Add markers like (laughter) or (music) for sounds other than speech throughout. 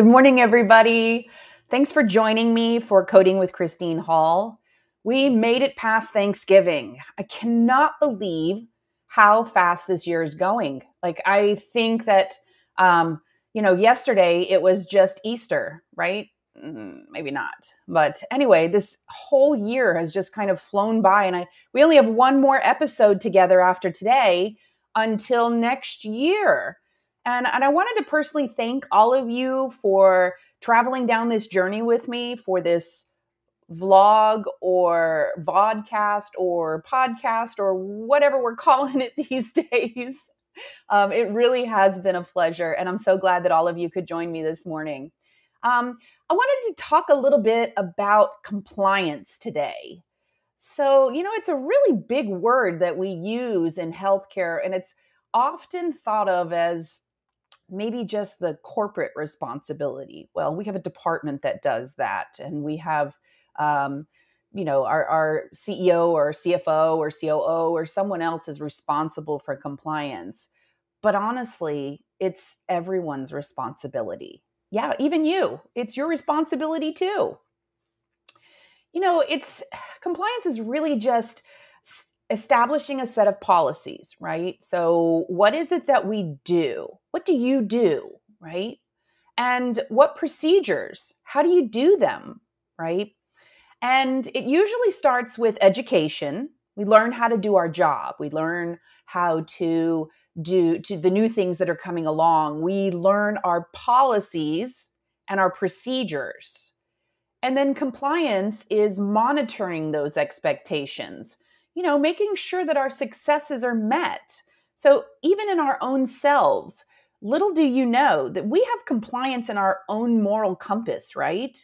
Good morning, everybody. Thanks for joining me for Coding with Christine Hall. We made it past Thanksgiving. I cannot believe how fast this year is going. Like, I think that, um, you know, yesterday it was just Easter, right? Mm, maybe not. But anyway, this whole year has just kind of flown by and I we only have one more episode together after today until next year. And, and I wanted to personally thank all of you for traveling down this journey with me for this vlog or vodcast or podcast or whatever we're (laughs) calling it these (laughs) days. Um, it really has been a pleasure. And I'm so glad that all of you could join me this morning. Um, I wanted to talk a little bit about compliance today. So, you know, it's a really big word that we use in healthcare, and it's often thought of as maybe just the corporate responsibility. Well, we have a department that does that, and we have, um, you know, our, our CEO or CFO or COO or someone else is responsible for compliance. But honestly, it's everyone's responsibility. Yeah, even you, it's your responsibility too. You know, it's (sighs) compliance is really just establishing a set of policies, right? So, what is it that we do? What do you do, right? And what procedures? How do you do them, right? And it usually starts with education. We learn how to do our job. We learn how to do to the new things that are coming along. We learn our policies and our procedures. And then compliance is monitoring those expectations you know, making sure that our successes are met. So even in our own selves, little do you know that we have compliance in our own moral compass, right?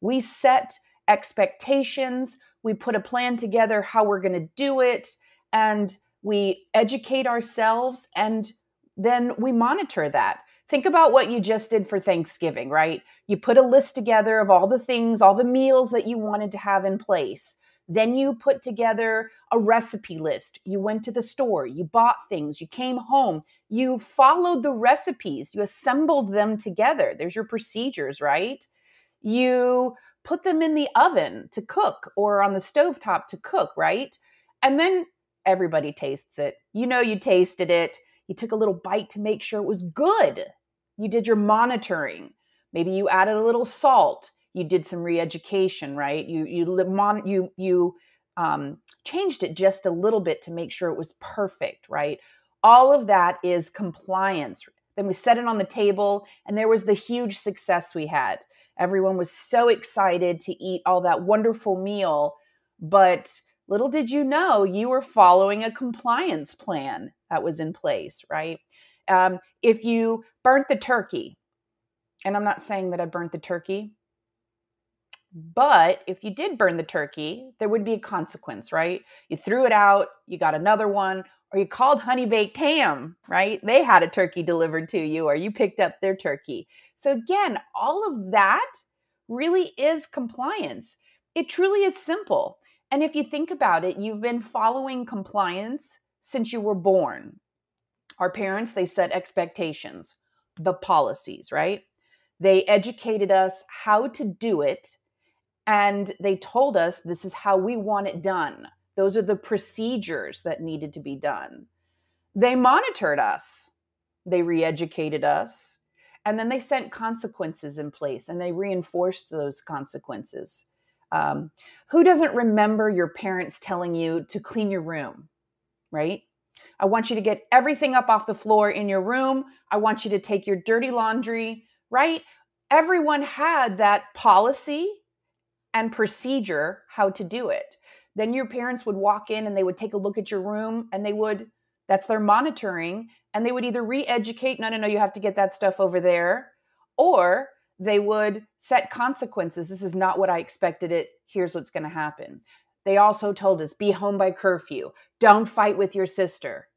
We set expectations, we put a plan together how we're going to do it, and we educate ourselves and then we monitor that. Think about what you just did for Thanksgiving, right? You put a list together of all the things, all the meals that you wanted to have in place. Then you put together a recipe list. You went to the store, you bought things, you came home, you followed the recipes, you assembled them together. There's your procedures, right? You put them in the oven to cook or on the stove top to cook, right? And then everybody tastes it. You know, you tasted it. You took a little bite to make sure it was good. You did your monitoring. Maybe you added a little salt you did some re-education right? You you mon- you you um, changed it just a little bit to make sure it was perfect right? All of that is compliance. Then we set it on the table and there was the huge success we had. Everyone was so excited to eat all that wonderful meal but little did you know you were following a compliance plan that was in place right? Um, if you burnt the turkey and i'm not saying that i burnt the turkey but if you did burn the turkey, there would be a consequence, right? You threw it out, you got another one, or you called Honey Baked Ham, right? They had a turkey delivered to you, or you picked up their turkey. So, again, all of that really is compliance. It truly is simple. And if you think about it, you've been following compliance since you were born. Our parents, they set expectations, the policies, right? They educated us how to do it and they told us this is how we want it done. Those are the procedures that needed to be done. They monitored us, they re educated us, and then they sent consequences in place and they reinforced those consequences. Um, who doesn't remember your parents telling you to clean your room, right? I want you to get everything up off the floor in your room. I want you to take your dirty laundry, right? Everyone had that policy and procedure how to do it. Then your parents would walk in and they would take a look at your room and they would, that's their monitoring, and they would either re educate, no, no, no, you have to get that stuff over there, or they would set consequences. This is not what I expected it. Here's what's going to happen. They also told us be home by curfew, don't fight with your sister.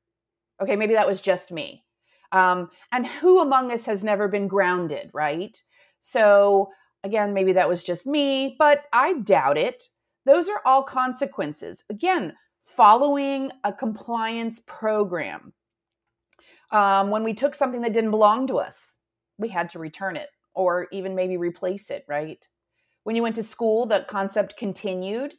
Okay, maybe that was just me. Um, and who among us has never been grounded, right? So Again, maybe that was just me, but I doubt it. Those are all consequences. Again, following a compliance program. Um, when we took something that didn't belong to us, we had to return it. or even maybe replace it, right? When you went to school, the concept continued.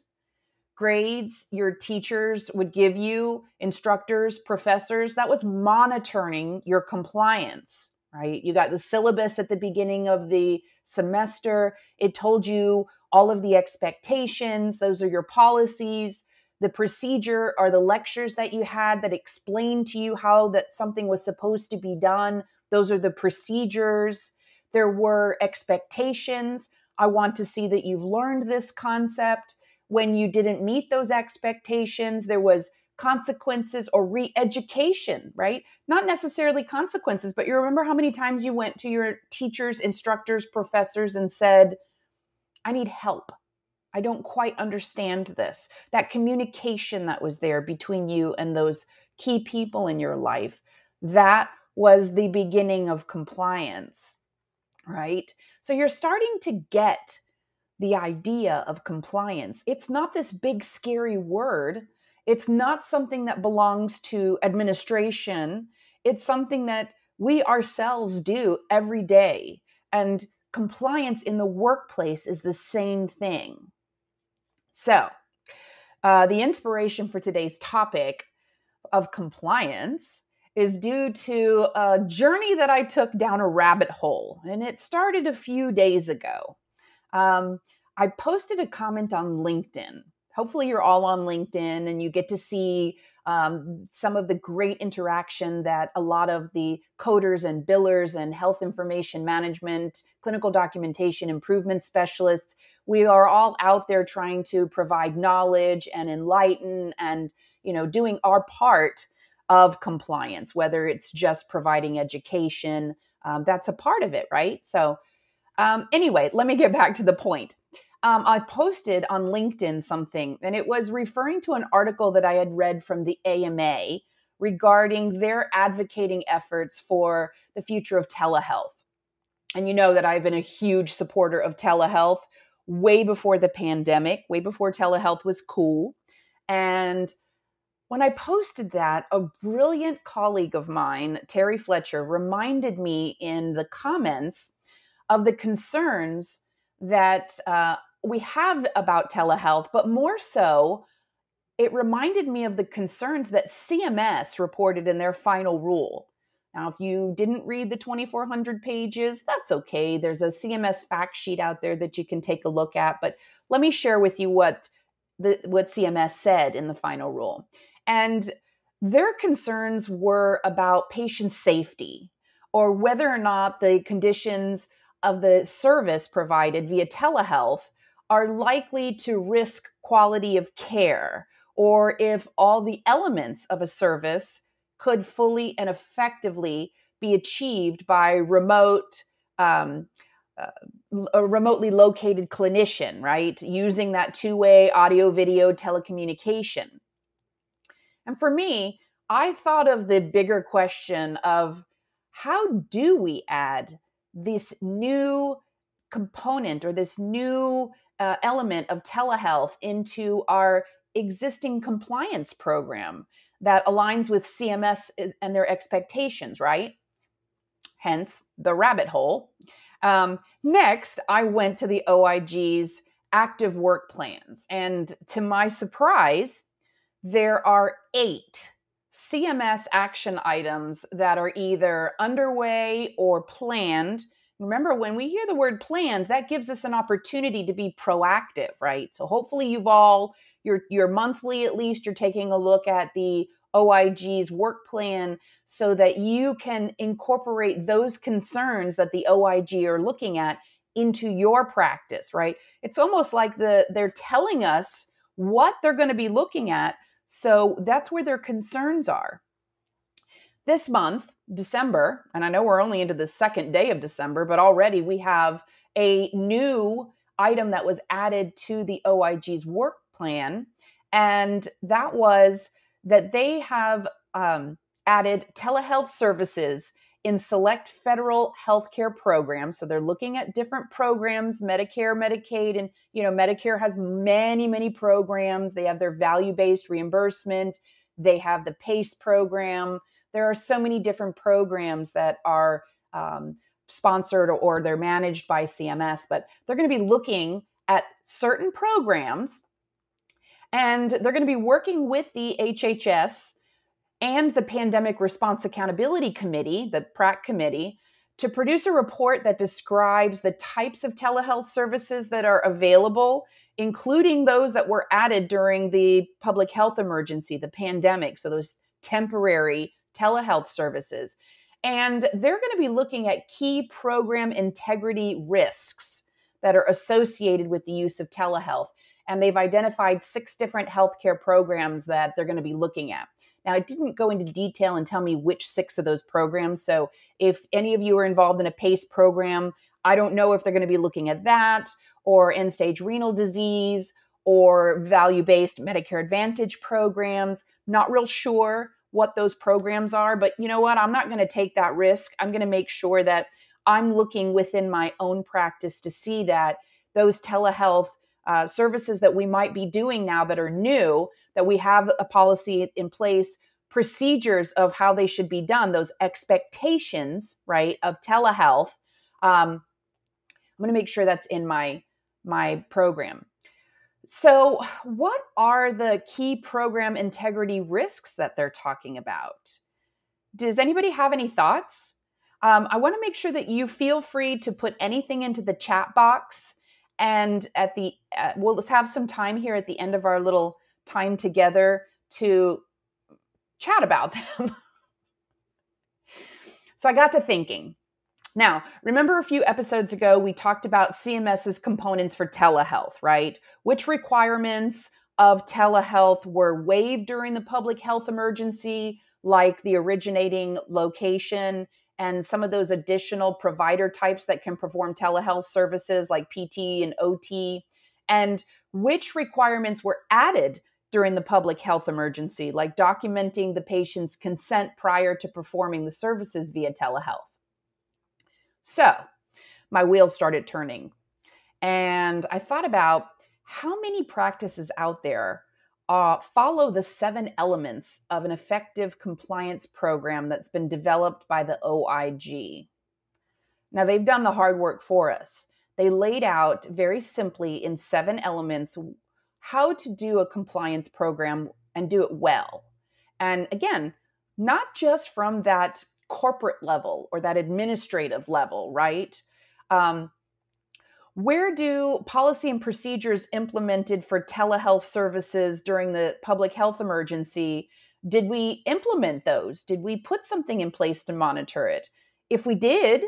Grades your teachers would give you, instructors, professors, that was monitoring your compliance, right? You got the syllabus at the beginning of the semester. It told you all of the expectations, those are your policies. The procedure or the lectures that you had that explained to you how that something was supposed to be done. Those are the procedures. There were expectations. I want to see that you've learned this concept. When you didn't meet those expectations there was consequences or re-education right not necessarily consequences but you remember how many times you went to your teachers instructors professors and said i need help I don't quite understand this. That communication that was there between you and those key people in your life, that was the beginning of compliance, right? So you're starting to get the idea of compliance. It's not this big, scary word. It's not something that belongs to administration. It's something that we ourselves do every day. And compliance in the workplace is the same thing. So, uh, the inspiration for today's topic of compliance is due to a journey that I took down a rabbit hole, and it started a few days ago. Um, I posted a comment on LinkedIn. Hopefully, you're all on LinkedIn and you get to see um, some of the great interaction that a lot of the coders and billers and health information management, clinical documentation improvement specialists, we are all out there trying to provide knowledge and enlighten and, you know, doing our part of compliance, whether it's just providing education. Um, that's a part of it, right? So, um, anyway, let me get back to the point um, I posted on LinkedIn something, and it was referring to an article that I had read from the AMA regarding their advocating efforts for the future of telehealth. And you know that I've been a huge supporter of telehealth way before the pandemic, way before telehealth was cool. And when I posted that, a brilliant colleague of mine, Terry Fletcher, reminded me in the comments of the concerns that uh, we have about telehealth, but more so, it reminded me of the concerns that CMS reported in their final rule. Now, if you didn't read the 2,400 pages, that's okay. There's a CMS fact sheet out there that you can take a look at. But let me share with you what the what CMS said in the final rule. And their concerns were about patient safety or whether or not the conditions of the service provided via telehealth are likely to risk quality of care or if all the elements of a service could fully and effectively be achieved by remote um, uh, a remotely located clinician right? Using that two-way audio video telecommunication. And for me i thought of the bigger question of how do we add this new component or this new uh, element of telehealth into our existing compliance program that aligns with CMS and their expectations, right? Hence the rabbit hole. Um, next, I went to the OIG's active work plans. And to my surprise, there are eight CMS action items that are either underway or planned remember when we hear the word planned that gives us an opportunity to be proactive right? So hopefully you've all your your monthly at least you're taking a look at the OIG's work plan so that you can incorporate those concerns that the OIG are looking at into your practice right? It's almost like the they're telling us what they're going to be looking at so that's where their concerns are. This month December, and I know we're only into the second day of December, but already we have a new item that was added to the OIG's work plan. And that was that they have um, added telehealth services in select federal healthcare programs. So they're looking at different programs, Medicare, Medicaid, and you know, Medicare has many, many programs. They have their value-based reimbursement. They have the PACE program there are so many different programs that are um, sponsored or they're managed by CMS, but they're going to be looking at certain programs and they're going to be working with the HHS and the Pandemic Response Accountability Committee, the PRAC committee, to produce a report that describes the types of telehealth services that are available, including those that were added during the public health emergency, the pandemic. So, those temporary telehealth services. And they're going to be looking at key program integrity risks that are associated with the use of telehealth. And they've identified six different healthcare programs that they're going to be looking at. Now, it didn't go into detail and tell me which six of those programs. So, if any of you are involved in a PACE program, I don't know if they're going to be looking at that or end stage renal disease or value based Medicare Advantage programs. Not real sure what those programs are, but you know what? I'm not going to take that risk. I'm going to make sure that I'm looking within my own practice to see that those telehealth uh, services that we might be doing now that are new, that we have a policy in place, procedures of how they should be done, those expectations, right, of telehealth. Um, I'm going to make sure that's in my my program. So, what are the key program integrity risks that they're talking about? Does anybody have any thoughts? Um, I want to make sure that you feel free to put anything into the chat box and at the uh, we'll just have some time here at the end of our little time together to chat about (laughs) them so i got to thinking now remember a few episodes ago we talked about cms's components for telehealth right which requirements of telehealth were waived during the public health emergency like the originating location and some of those additional provider types that can perform telehealth services like PT and OT, and which requirements were added during the public health emergency, like documenting the patient's consent prior to performing the services via telehealth. So, my wheels started turning, and I thought about how many practices out there uh, follow the seven elements of an effective compliance program that's been developed by the OIG. Now, they've done the hard work for us. They laid out very simply in seven elements how to do a compliance program and do it well. And again, not just from that corporate level or that administrative level, right? Um, where do policy and procedures implemented for telehealth services during the public health emergency did we implement those? Did we put something in place to monitor it? If we did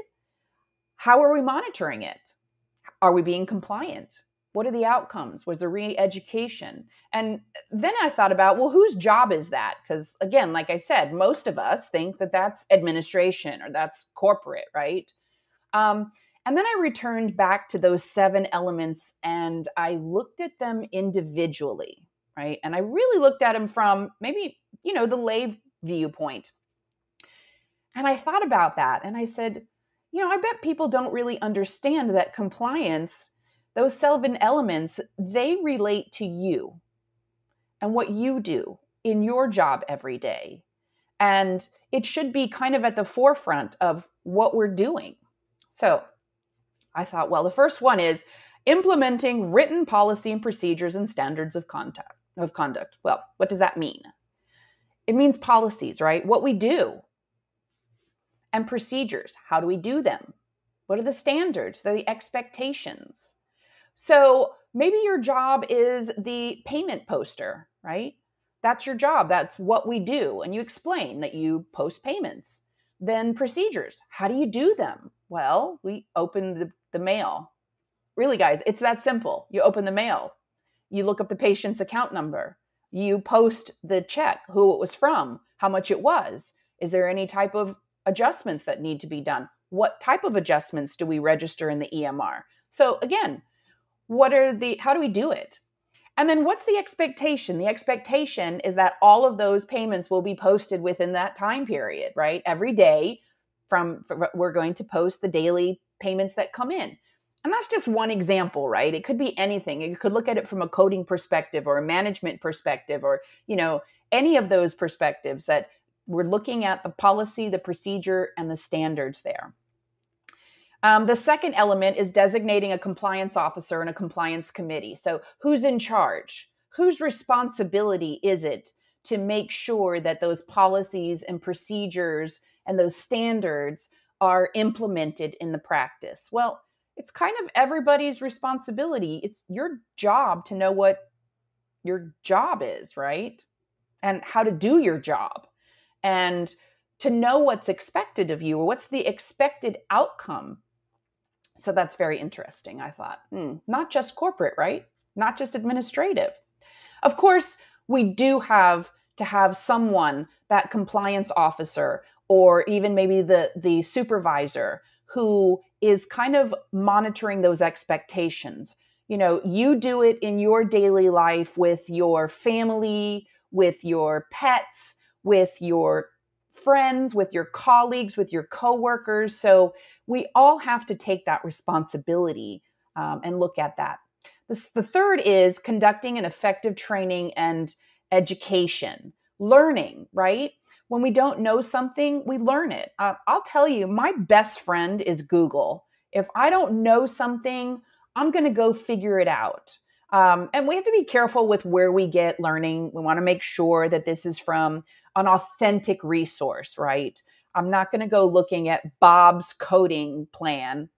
how are we monitoring it? Are we being compliant what are the outcomes was there re-education and then i thought about well whose job is that because again like i said most of us think that that's administration or that's corporate right um, and then I returned back to those seven elements and I looked at them individually, right? And I really looked at them from maybe, you know, the lay viewpoint. And I thought about that and I said, you know, I bet people don't really understand that compliance, those seven elements, they relate to you and what you do in your job every day. And it should be kind of at the forefront of what we're doing. So I thought, well, the first one is implementing written policy and procedures and standards of conduct. Of conduct. Well, what does that mean? It means policies, right? What we do. And procedures. How do we do them? What are the standards? They're the expectations. So maybe your job is the payment poster, right? That's your job. That's what we do. And you explain that you post payments. Then procedures. How do you do them? Well, we open the the mail. Really, guys, it's that simple. You open the mail, you look up the patient's account number, you post the check, who it was from, how much it was. Is there any type of adjustments that need to be done? What type of adjustments do we register in the EMR? So, again, what are the, how do we do it? And then what's the expectation? The expectation is that all of those payments will be posted within that time period, right? Every day from, we're going to post the daily payments that come in. And that's just one example, right? It could be anything. You could look at it from a coding perspective or a management perspective or, you know, any of those perspectives that we're looking at the policy, the procedure, and the standards there. Um, the second element is designating a compliance officer and a compliance committee. So, who's in charge? Whose responsibility is it to make sure that those policies and procedures and those standards are implemented in the practice? Well, it's kind of everybody's responsibility. It's your job to know what your job is, right? And how to do your job. And to know what's expected of you or what's the expected outcome so that's very interesting, I thought. Hmm, not just corporate, right? Not just administrative. Of course, we do have to have someone, that compliance officer, or even maybe the, the supervisor who is kind of monitoring those expectations. You know, you do it in your daily life with your family, with your pets, with your friends, with your colleagues, with your coworkers. So we all have to take that responsibility um, and look at that. The third is conducting an effective training and education, learning, right? When we don't know something, we learn it. Uh, I'll tell you, my best friend is Google. If I don't know something, I'm going to go figure it out. Um, and we have to be careful with where we get learning. We want to make sure that this is from an authentic resource, right? I'm not going to go looking at Bob's coding plan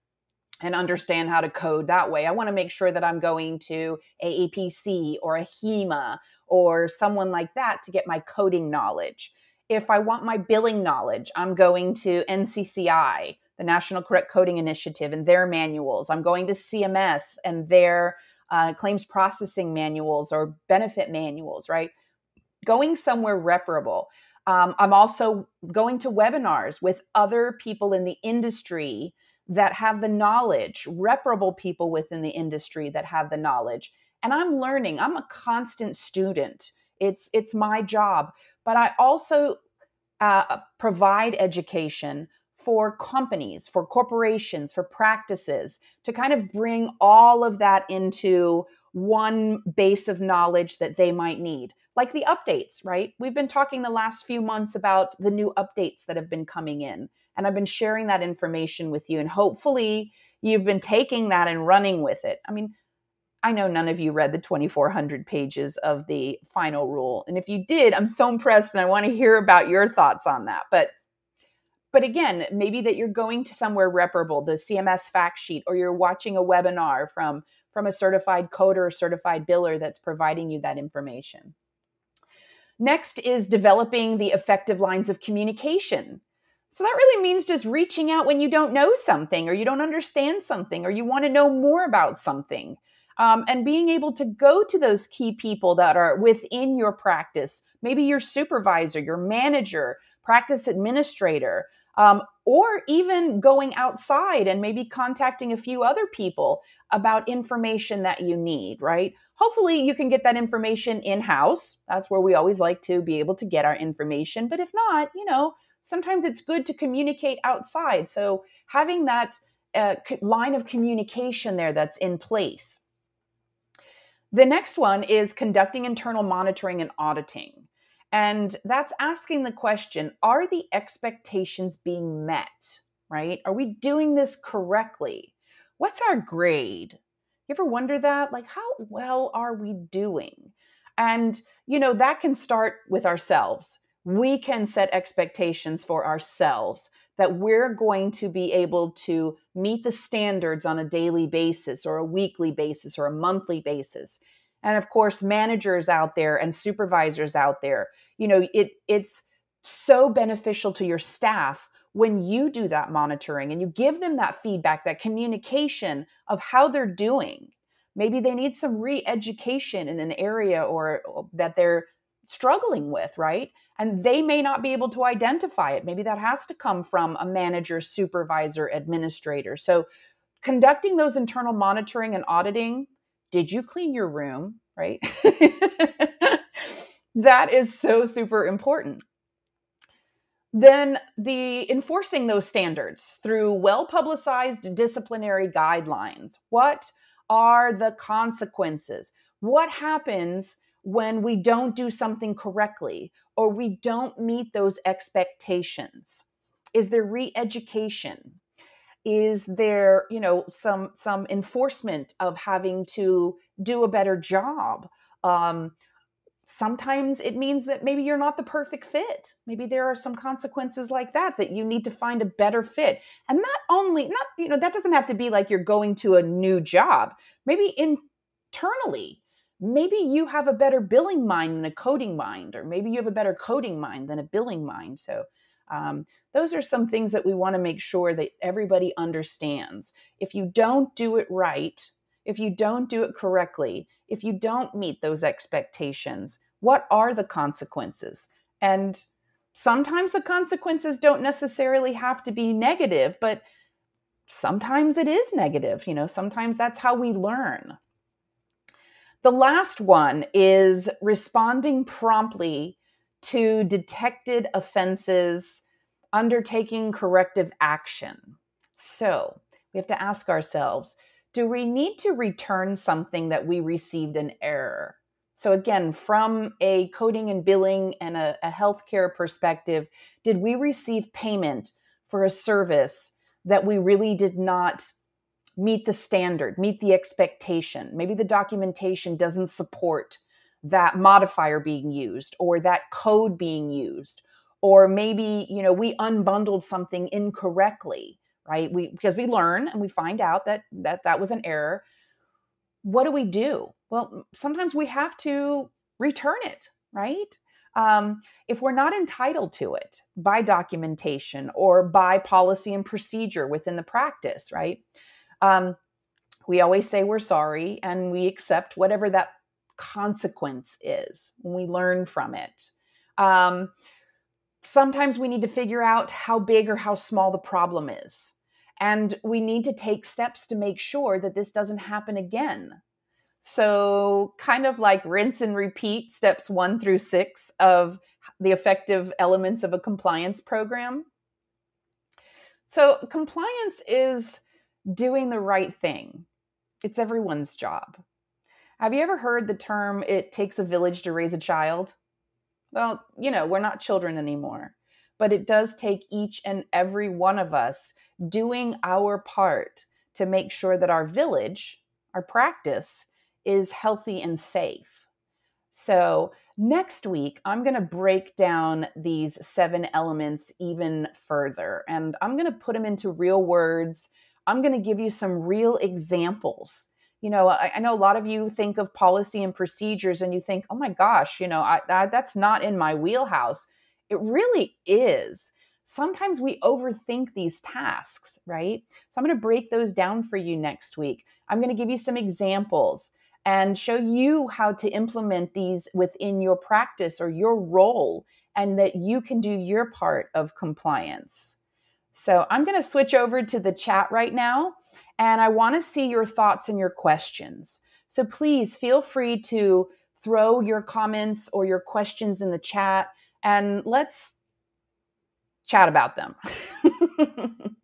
and understand how to code that way. I want to make sure that I'm going to AAPC or a HEMA or someone like that to get my coding knowledge. If I want my billing knowledge, I'm going to NCCI, the National Correct Coding Initiative, and their manuals. I'm going to CMS and their uh, claims processing manuals or benefit manuals, right? going somewhere reparable. Um, I'm also going to webinars with other people in the industry that have the knowledge, reparable people within the industry that have the knowledge. And I'm learning. I'm a constant student. It's it's my job, but I also uh, provide education for companies, for corporations, for practices to kind of bring all of that into one base of knowledge that they might need like the updates, right? We've been talking the last few months about the new updates that have been coming in, and I've been sharing that information with you. And hopefully, you've been taking that and running with it. I mean, I know none of you read the 2,400 pages of the final rule. And if you did, I'm so impressed and I want to hear about your thoughts on that. But but again, maybe that you're going to somewhere reparable, the CMS fact sheet, or you're watching a webinar from from a certified coder or certified biller that's providing you that information. Next is developing the effective lines of communication. So that really means just reaching out when you don't know something or you don't understand something or you want to know more about something. Um, and being able to go to those key people that are within your practice, maybe your supervisor, your manager, practice administrator, um, or even going outside and maybe contacting a few other people about information that you need, right? Hopefully, you can get that information in house. That's where we always like to be able to get our information. But if not, you know, sometimes it's good to communicate outside. So, having that uh, line of communication there that's in place. The next one is conducting internal monitoring and auditing. And that's asking the question are the expectations being met? Right? Are we doing this correctly? What's our grade? You ever wonder that? Like, how well are we doing? And, you know, that can start with ourselves. We can set expectations for ourselves that we're going to be able to meet the standards on a daily basis or a weekly basis or a monthly basis. And of course, managers out there and supervisors out there, you know, it it's so beneficial to your staff when you do that monitoring and you give them that feedback, that communication of how they're doing. Maybe they need some re education in an area or that they're struggling with, right? And they may not be able to identify it. Maybe that has to come from a manager, supervisor, administrator. So, conducting those internal monitoring and auditing did you clean your room, right? (laughs) that is so super important then the enforcing those standards through well publicized disciplinary guidelines. What are the consequences? What happens when we don't do something correctly or we don't meet those expectations? Is there re education? Is there you know some some enforcement of having to do a better job? Um, sometimes it means that maybe you're not the perfect fit. Maybe there are some consequences like that that you need to find a better fit. And not only not you know that doesn't have to be like you're going to a new job. Maybe internally maybe you have a better billing mind than a coding mind or maybe you have a better coding mind than a billing mind. So um, those are some things that we want to make sure that everybody understands if you don't do it right if you don't do it correctly, if you don't meet those expectations, what are the consequences? And sometimes the consequences don't necessarily have to be negative, but sometimes it is negative. You know, sometimes that's how we learn. The last one is responding promptly to detected offenses, undertaking corrective action. So we have to ask ourselves do we need to return something that we received an error? So, again, from a coding and billing and a, a healthcare perspective, did we receive payment for a service that we really did not meet the standard, meet the expectation? Maybe the documentation doesn't support that modifier being used or that code being used or maybe you know we unbundled something incorrectly right? We because we learn and we find out that that that was an error. What do we do? Well sometimes we have to return it right? Um, if we're not entitled to it by documentation or by policy and procedure within the practice right? Um, we always say we're sorry and we accept whatever that consequence is. We learn from it. Um, sometimes we need to figure out how big or how small the problem is. And we need to take steps to make sure that this doesn't happen again. So, kind of like rinse and repeat steps one through six of the effective elements of a compliance program. So, compliance is doing the right thing, it's everyone's job. Have you ever heard the term, it takes a village to raise a child? Well, you know, we're not children anymore, but it does take each and every one of us doing our part to make sure that our village, our practice, is healthy and safe. So, next week, I'm going to break down these seven elements even further and I'm going to put them into real words. I'm going to give you some real examples you know I, I, know a lot of you think of policy and procedures and you think oh my gosh you know I, I, that's not in my wheelhouse. It really is. Sometimes we overthink these tasks right? So i'm going to break those down for you next week. I'm going to give you some examples and show you how to implement these within your practice or your role and that you can do your part of compliance. So i'm going to switch over to the chat right now and I want to see your thoughts and your questions. So please feel free to throw your comments or your questions in the chat and let's chat about them. (laughs)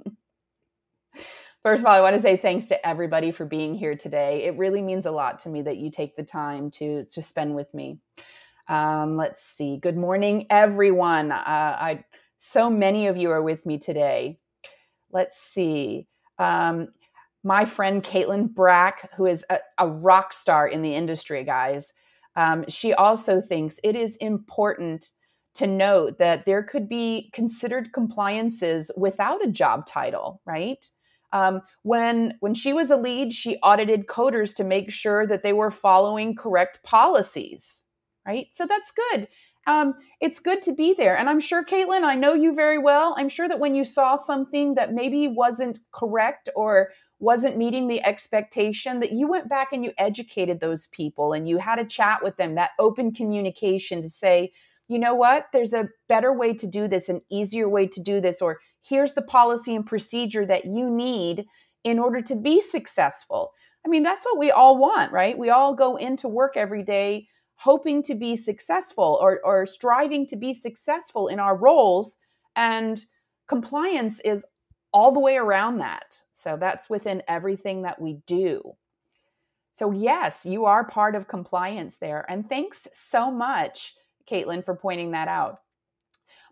First of all, I want to say thanks to everybody for being here today. It really means a lot to me that you take the time to to spend with me. Um, let's see. Good morning, everyone. Uh, I so many of you are with me today. Let's see. Um, my friend Caitlin Brack, who is a, a, rock star in the industry, guys, um, she also thinks it is important to note that there could be considered compliances without a job title, right? Um, when when she was a lead, she audited coders to make sure that they were following correct policies, right? So that's good. Um, it's good to be there. And I'm sure, Caitlin, I know you very well. I'm sure that when you saw something that maybe wasn't correct or wasn't meeting the expectation that you went back and you educated those people and you had a chat with them that open communication to say you know what there's a better way to do this an easier way to do this or here's the policy and procedure that you need in order to be successful i mean that's what we all want right we all go into work every day hoping to be successful or, or striving to be successful in our roles and compliance is all the way around that so that's within everything that we do. So, yes, you are part of compliance there. And thanks so much, Caitlin, for pointing that out.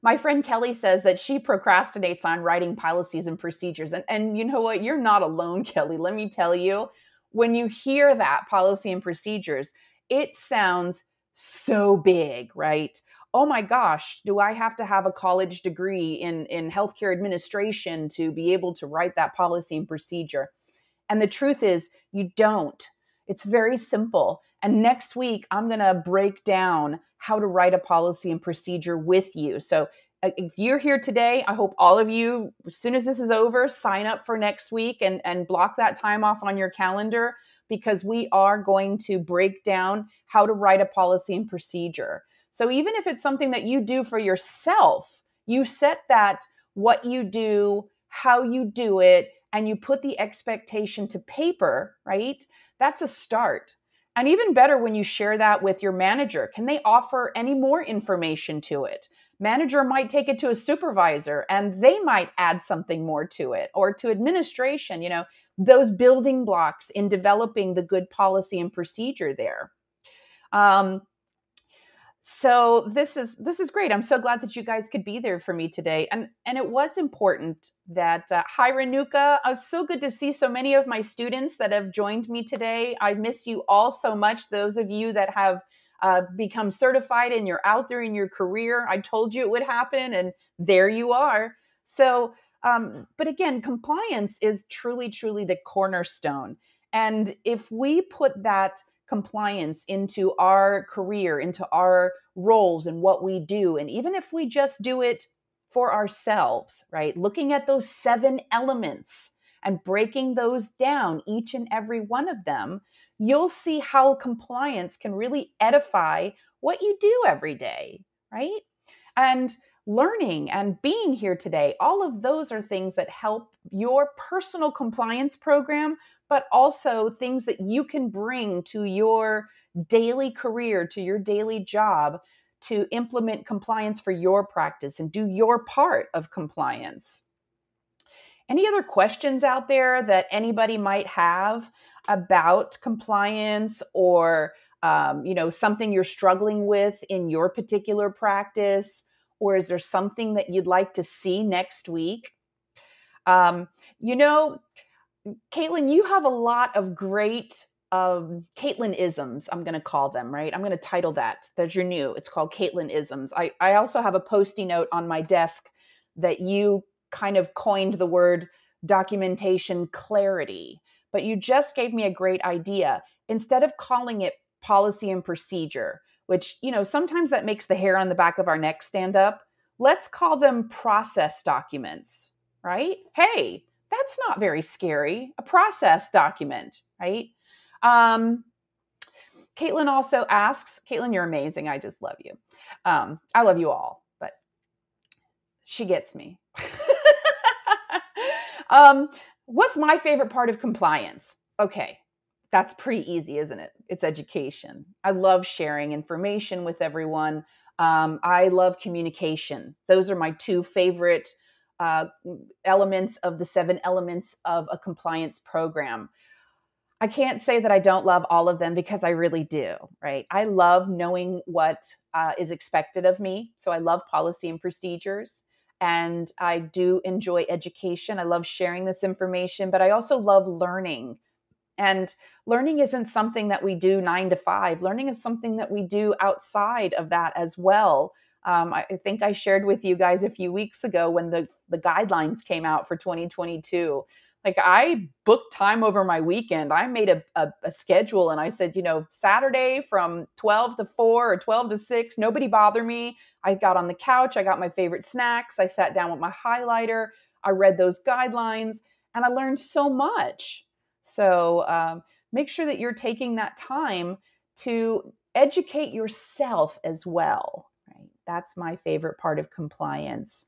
my friend Kelly says that she procrastinates on writing policies and procedures. And, and you know what? You're not alone, (laughs) Kelly. Let me tell you, when you hear that policy and procedures, it sounds so big, right? Oh my gosh, do I have to have a college degree in, in healthcare administration to be able to write that policy and procedure? And the truth is, you don't. It's very simple. And next week, I'm going to break down how to write a policy and procedure with you. So uh, if you're here today, I hope all of you, as soon as this is over, sign up for next week and, and block that time off on your calendar because we are going to break down how to write a policy and procedure. So even if it's something that you do for yourself, you set that what you do, how you do it, and you put the expectation to paper, right? That's a start. And even better when you share that with your manager. Can they offer any more information to it? Manager might take it to a supervisor and they might add something more to it or to administration, you know, those building blocks in developing the good policy and procedure there. Um, so this is this is great. I'm so glad that you guys could be there for me today. And and it was important that uh, hi renuka. Uh, so good to see so many of my students that have joined me today. I miss you all so much. Those of you that have uh, become certified and you're out there in your career i told you it would happen and there you are. So um, but again compliance is truly truly the cornerstone and if we put that compliance into our career, into our roles and what we do. And even if we just do it for ourselves, right? Looking at those seven elements and breaking those down, each and every one of them, you'll see how compliance can really edify what you do every day, right? And learning and being here today, all of those are things that help your personal compliance program but also things that you can bring to your daily career, to your daily job to implement compliance for your practice and do your part of compliance. Any other questions out there that anybody might have about compliance or um, you know something you're struggling with in your particular practice or is there something that you'd like to see next week um, you know Caitlin, you have a lot of great um, Caitlin isms, I'm going to call them, right? I'm going to title that. There's your new. It's called Caitlin isms. I, I also have a posty note on my desk that you kind of coined the word documentation clarity, but you just gave me a great idea. Instead of calling it policy and procedure, which, you know, sometimes that makes the hair on the back of our neck stand up, let's call them process documents, right? Hey, that's not very scary. A process document, right? Um, Caitlin also asks, Caitlin, you're amazing. I just love you. Um, I love you all, but she gets me. (laughs) um, what's my favorite part of compliance? Okay, that's pretty easy, isn't it? It's education. I love sharing information with everyone. Um, I love communication. Those are my two favorite uh, elements of the seven elements of a compliance program. I can't say that I don't love all of them because I really do, right? I love knowing what uh, is expected of me. So I love policy and procedures. And I do enjoy education. I love sharing this information, but I also love learning. And learning isn't something that we do nine to five, learning is something that we do outside of that as well. Um, I think I shared with you guys a few weeks ago when the, the guidelines came out for 2022. Like I booked time over my weekend. I made a, a, a schedule and I said, you know, Saturday from 12 to 4 or 12 to 6, nobody bother me. I got on the couch, I got my favorite snacks, I sat down with my highlighter, I read those guidelines, and I learned so much. So um, make sure that you're taking that time to educate yourself as well that's my favorite part of compliance.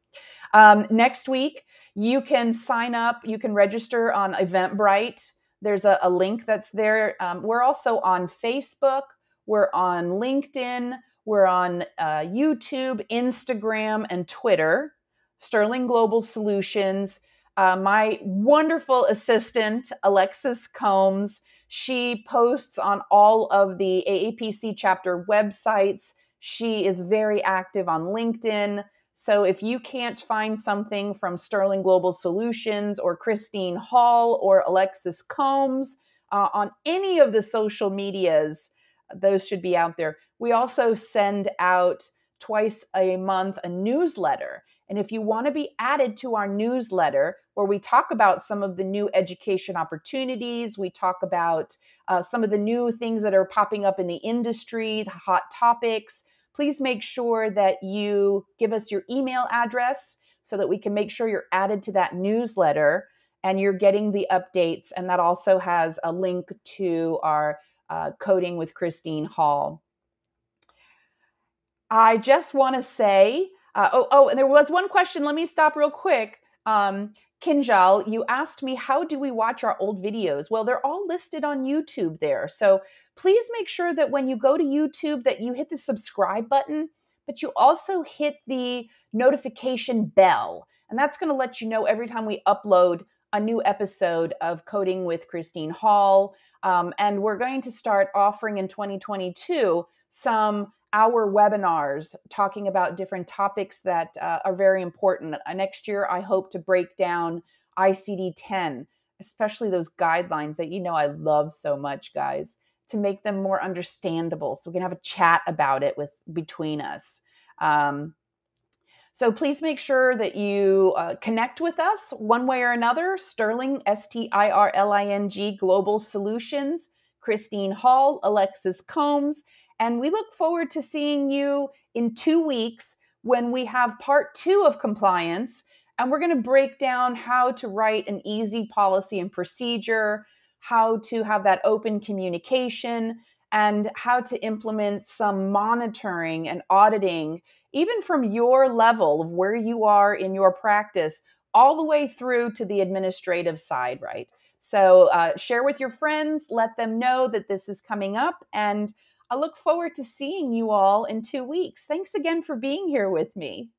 Um, next week, you can sign up, you can register on Eventbrite. There's a, a link that's there. Um, we're also on Facebook, we're on LinkedIn, we're on uh, YouTube, Instagram, and Twitter. Sterling Global Solutions. Uh, my wonderful assistant, Alexis Combs, she posts on all of the AAPC chapter websites she is very active on LinkedIn. So if you can't find something from Sterling Global Solutions or Christine Hall or Alexis Combs uh, on any of the social medias, those should be out there. We also send out twice a month a newsletter. And if you want to be added to our newsletter, where we talk about some of the new education opportunities, we talk about uh, some of the new things that are popping up in the industry, the hot topics, please make sure that you give us your email address so that we can make sure you're added to that newsletter and you're getting the updates. And that also has a link to our uh, Coding with Christine Hall. I just want to say, uh, oh, oh, and there was one question. Let me stop real quick. Um, Kinjal, you asked me how do we watch our old videos? Well, they're all listed on YouTube there. So please make sure that when you go to YouTube that you hit the subscribe button, but you also hit the notification bell. And that's going to let you know every time we upload a new episode of Coding with Christine Hall. Um, and we're going to start offering in 2022 some our webinars talking about different topics that uh, are very important. Uh, next year, I hope to break down ICD 10, especially those guidelines that you know I love so much, guys, to make them more understandable so we can have a chat about it with between us. Um, so please make sure that you uh, connect with us one way or another. Stirling, S T I R L I N G Global Solutions, Christine Hall, Alexis Combs, and we look forward to seeing you in two weeks when we have part two of compliance. And we're going to break down how to write an easy policy and procedure, how to have that open communication, and how to implement some monitoring and auditing, even from your level of where you are in your practice, all the way through to the administrative side, right? So uh, share with your friends, let them know that this is coming up, and I look forward to seeing you all in two weeks. Thanks again for being here with me.